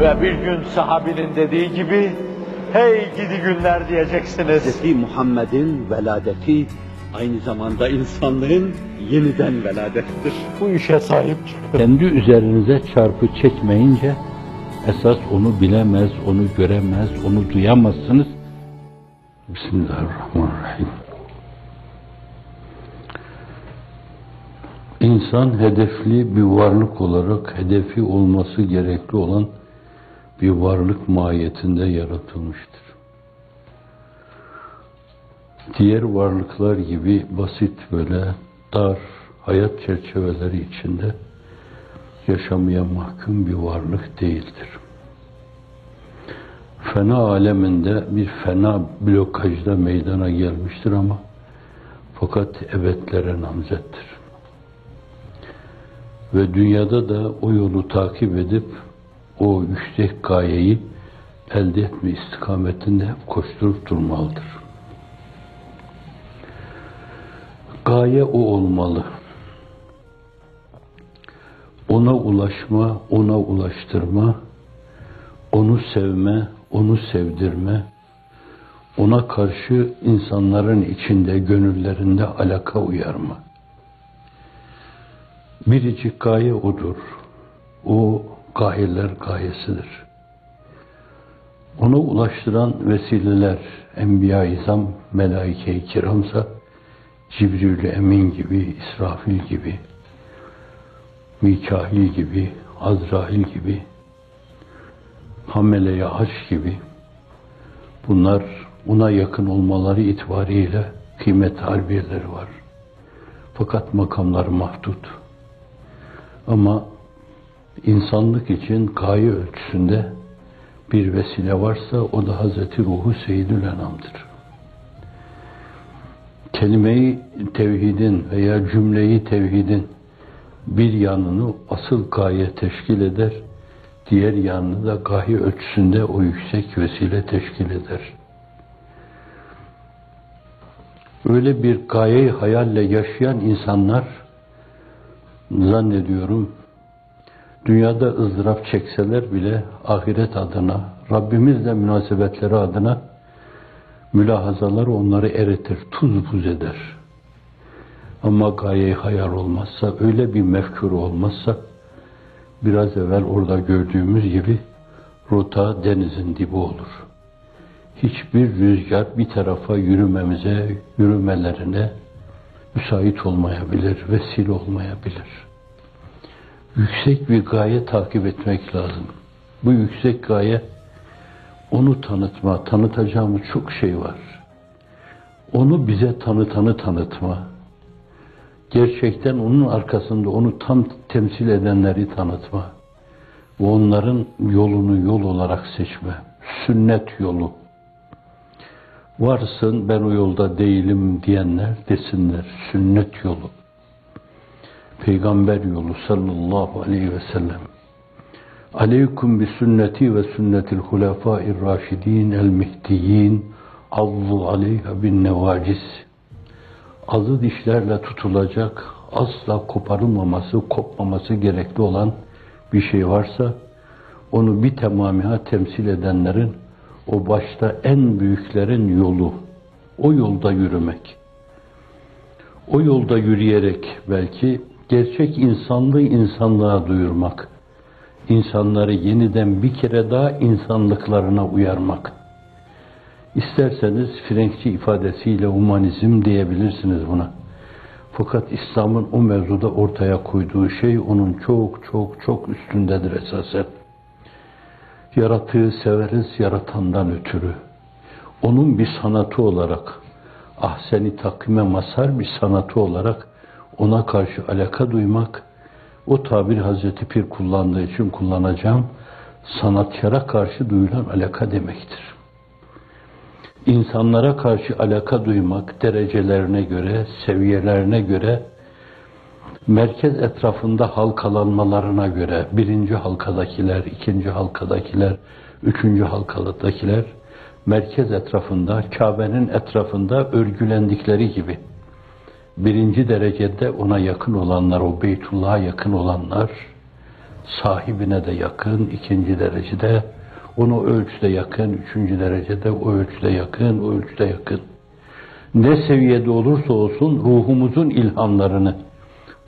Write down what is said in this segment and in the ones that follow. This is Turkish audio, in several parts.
Ve bir gün sahabinin dediği gibi, hey gidi günler diyeceksiniz. Hz. Muhammed'in veladeti aynı zamanda insanlığın yeniden veladettir. Bu işe sahip çıkın. Kendi üzerinize çarpı çekmeyince esas onu bilemez, onu göremez, onu duyamazsınız. Bismillahirrahmanirrahim. İnsan hedefli bir varlık olarak hedefi olması gerekli olan bir varlık mahiyetinde yaratılmıştır. Diğer varlıklar gibi basit böyle dar hayat çerçeveleri içinde yaşamaya mahkum bir varlık değildir. Fena aleminde bir fena blokajda meydana gelmiştir ama fakat ebedlere namzettir. Ve dünyada da o yolu takip edip o yüksek gayeyi elde etme istikametinde hep koşturup durmalıdır. Gaye o olmalı. Ona ulaşma, ona ulaştırma, onu sevme, onu sevdirme, ona karşı insanların içinde, gönüllerinde alaka uyarma. Biricik gaye odur. O gayeler gayesidir. Ona ulaştıran vesileler, Enbiya-i İzam, Melaike-i Kiramsa, Cibril Emin gibi, İsrafil gibi, Mikail gibi, Azrail gibi, Hamele-i Haç gibi bunlar ona yakın olmaları itibariyle kıymet harbiyeleri var. Fakat makamları mahdut. Ama insanlık için gaye ölçüsünde bir vesile varsa o da Hazreti Ruhu Seyyidül Enam'dır. Kelime-i tevhidin veya cümleyi tevhidin bir yanını asıl gaye teşkil eder, diğer yanını da gaye ölçüsünde o yüksek vesile teşkil eder. Öyle bir gayeyi hayalle yaşayan insanlar zannediyorum dünyada ızdırap çekseler bile ahiret adına, Rabbimizle münasebetleri adına mülahazaları onları eritir, tuz buz eder. Ama gaye hayal olmazsa, öyle bir mefkür olmazsa, biraz evvel orada gördüğümüz gibi rota denizin dibi olur. Hiçbir rüzgar bir tarafa yürümemize, yürümelerine müsait olmayabilir, vesile olmayabilir. Yüksek bir gaye takip etmek lazım. Bu yüksek gaye onu tanıtma, tanıtacağımız çok şey var. Onu bize tanıtanı tanıtma. Gerçekten onun arkasında onu tam temsil edenleri tanıtma. Ve onların yolunu yol olarak seçme. Sünnet yolu. Varsın ben o yolda değilim diyenler desinler. Sünnet yolu. Peygamber yolu sallallahu aleyhi ve sellem. Aleyküm bi sünneti ve sünnetil hulefâir raşidin el mihdiyin avvu aleyha bin nevacis. Azı dişlerle tutulacak, asla koparılmaması, kopmaması gerekli olan bir şey varsa, onu bir tamamiha temsil edenlerin, o başta en büyüklerin yolu, o yolda yürümek. O yolda yürüyerek belki gerçek insanlığı insanlığa duyurmak insanları yeniden bir kere daha insanlıklarına uyarmak. İsterseniz Frenkçi ifadesiyle humanizm diyebilirsiniz buna. Fakat İslam'ın o mevzuda ortaya koyduğu şey onun çok çok çok üstündedir esasen. Yaratığı severiz yaratandan ötürü. Onun bir sanatı olarak, ahseni takvime masar bir sanatı olarak ona karşı alaka duymak, o tabir Hazreti Pir kullandığı için kullanacağım. Sanatkara karşı duyulan alaka demektir. İnsanlara karşı alaka duymak derecelerine göre, seviyelerine göre, merkez etrafında halkalanmalarına göre, birinci halkadakiler, ikinci halkadakiler, üçüncü halkadakiler, merkez etrafında, Kabe'nin etrafında örgülendikleri gibi, birinci derecede ona yakın olanlar, o Beytullah'a yakın olanlar, sahibine de yakın, ikinci derecede, onu ölçüde yakın, üçüncü derecede, o ölçüde yakın, o ölçüde yakın. Ne seviyede olursa olsun ruhumuzun ilhamlarını,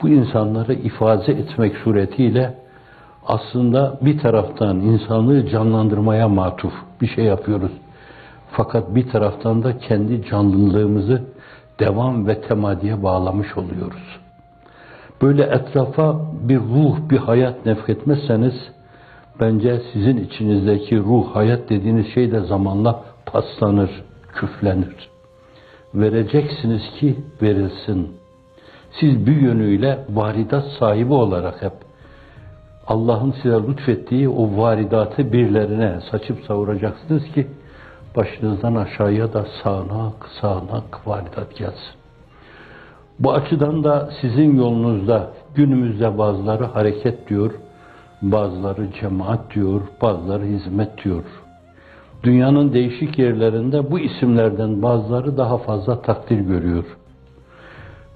bu insanları ifade etmek suretiyle aslında bir taraftan insanlığı canlandırmaya matuf bir şey yapıyoruz. Fakat bir taraftan da kendi canlılığımızı devam ve temadiye bağlamış oluyoruz. Böyle etrafa bir ruh, bir hayat nefretmezseniz bence sizin içinizdeki ruh, hayat dediğiniz şey de zamanla paslanır, küflenir. Vereceksiniz ki verilsin. Siz bir yönüyle varidat sahibi olarak hep Allah'ın size lütfettiği o varidatı birilerine saçıp savuracaksınız ki başınızdan aşağıya da sağanak sağanak varidat gelsin. Bu açıdan da sizin yolunuzda günümüzde bazıları hareket diyor, bazıları cemaat diyor, bazıları hizmet diyor. Dünyanın değişik yerlerinde bu isimlerden bazıları daha fazla takdir görüyor.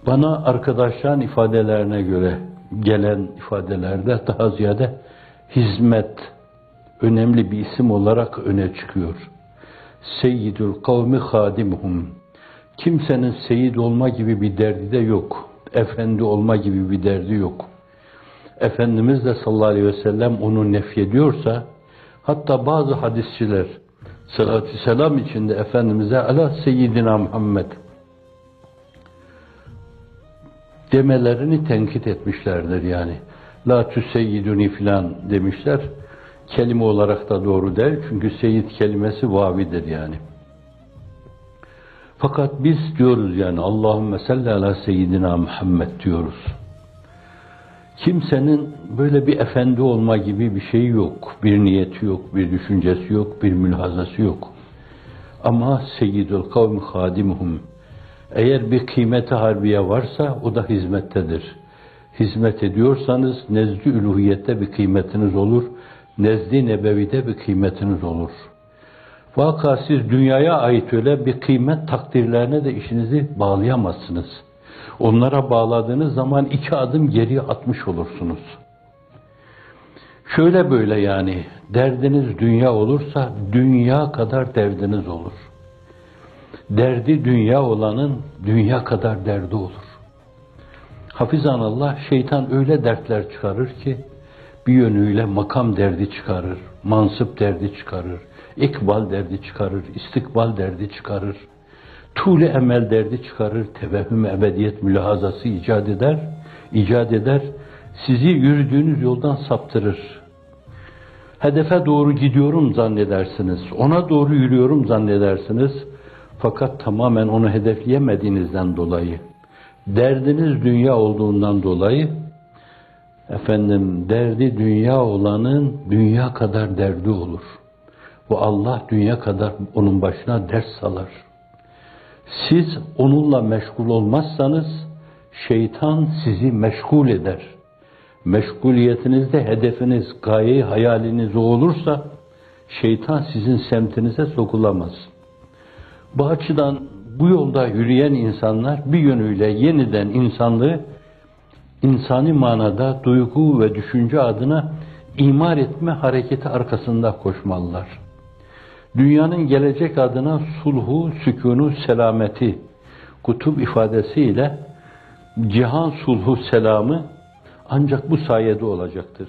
Bana arkadaşların ifadelerine göre gelen ifadelerde daha ziyade hizmet önemli bir isim olarak öne çıkıyor. Seyyidül kavmi hadimuhum. Kimsenin seyit olma gibi bir derdi de yok. Efendi olma gibi bir derdi yok. Efendimiz de sallallahu aleyhi ve sellem onu nefyediyorsa hatta bazı hadisçiler salatü selam içinde Efendimiz'e ala seyyidina Muhammed demelerini tenkit etmişlerdir yani. La tüseyyiduni filan demişler. Kelime olarak da doğru değil. Çünkü seyit kelimesi vavidir yani. Fakat biz diyoruz yani Allahümme salli ala seyyidina Muhammed diyoruz. Kimsenin böyle bir efendi olma gibi bir şey yok. Bir niyeti yok, bir düşüncesi yok, bir mülhazası yok. Ama seyyidül kavmi hadimuhum. Eğer bir kıymeti harbiye varsa o da hizmettedir. Hizmet ediyorsanız nezd-i üluhiyette bir kıymetiniz olur. Nezd-i nebevide bir kıymetiniz olur. Vaka siz dünyaya ait öyle bir kıymet takdirlerine de işinizi bağlayamazsınız. Onlara bağladığınız zaman iki adım geriye atmış olursunuz. Şöyle böyle yani derdiniz dünya olursa dünya kadar derdiniz olur. Derdi dünya olanın dünya kadar derdi olur. Hafizan Allah şeytan öyle dertler çıkarır ki bir yönüyle makam derdi çıkarır, mansıp derdi çıkarır, ikbal derdi çıkarır, istikbal derdi çıkarır, tuğle emel derdi çıkarır, tevehhüm ebediyet mülahazası icat eder, icat eder, sizi yürüdüğünüz yoldan saptırır. Hedefe doğru gidiyorum zannedersiniz, ona doğru yürüyorum zannedersiniz, fakat tamamen onu hedefleyemediğinizden dolayı, derdiniz dünya olduğundan dolayı, efendim derdi dünya olanın dünya kadar derdi olur. Bu Allah dünya kadar onun başına ders salar. Siz onunla meşgul olmazsanız şeytan sizi meşgul eder. Meşguliyetinizde hedefiniz, gayeyi, hayaliniz o olursa şeytan sizin semtinize sokulamaz. Bu açıdan bu yolda yürüyen insanlar bir yönüyle yeniden insanlığı insani manada duygu ve düşünce adına imar etme hareketi arkasında koşmalılar. Dünyanın gelecek adına sulhu, sükunu, selameti kutup ifadesiyle cihan sulhu selamı ancak bu sayede olacaktır.